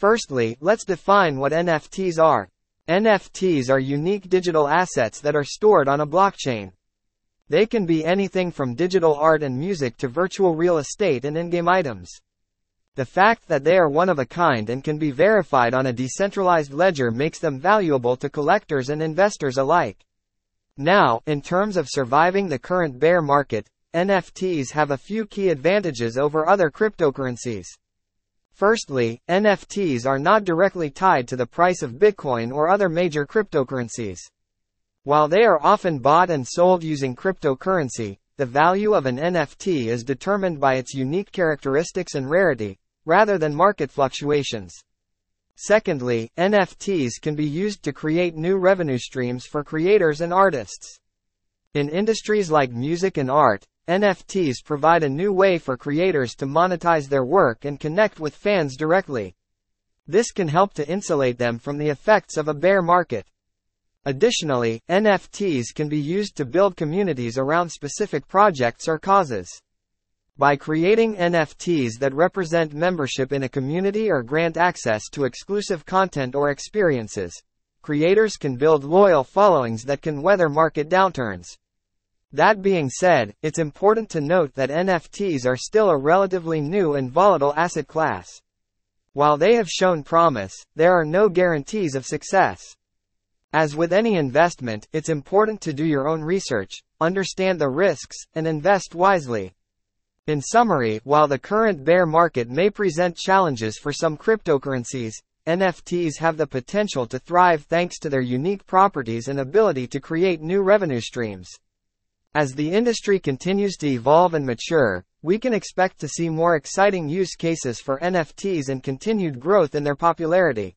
Firstly, let's define what NFTs are. NFTs are unique digital assets that are stored on a blockchain. They can be anything from digital art and music to virtual real estate and in-game items. The fact that they are one of a kind and can be verified on a decentralized ledger makes them valuable to collectors and investors alike. Now, in terms of surviving the current bear market, NFTs have a few key advantages over other cryptocurrencies. Firstly, NFTs are not directly tied to the price of Bitcoin or other major cryptocurrencies. While they are often bought and sold using cryptocurrency, the value of an NFT is determined by its unique characteristics and rarity, rather than market fluctuations. Secondly, NFTs can be used to create new revenue streams for creators and artists. In industries like music and art, NFTs provide a new way for creators to monetize their work and connect with fans directly. This can help to insulate them from the effects of a bear market. Additionally, NFTs can be used to build communities around specific projects or causes. By creating NFTs that represent membership in a community or grant access to exclusive content or experiences, creators can build loyal followings that can weather market downturns. That being said, it's important to note that NFTs are still a relatively new and volatile asset class. While they have shown promise, there are no guarantees of success. As with any investment, it's important to do your own research, understand the risks, and invest wisely. In summary, while the current bear market may present challenges for some cryptocurrencies, NFTs have the potential to thrive thanks to their unique properties and ability to create new revenue streams. As the industry continues to evolve and mature, we can expect to see more exciting use cases for NFTs and continued growth in their popularity.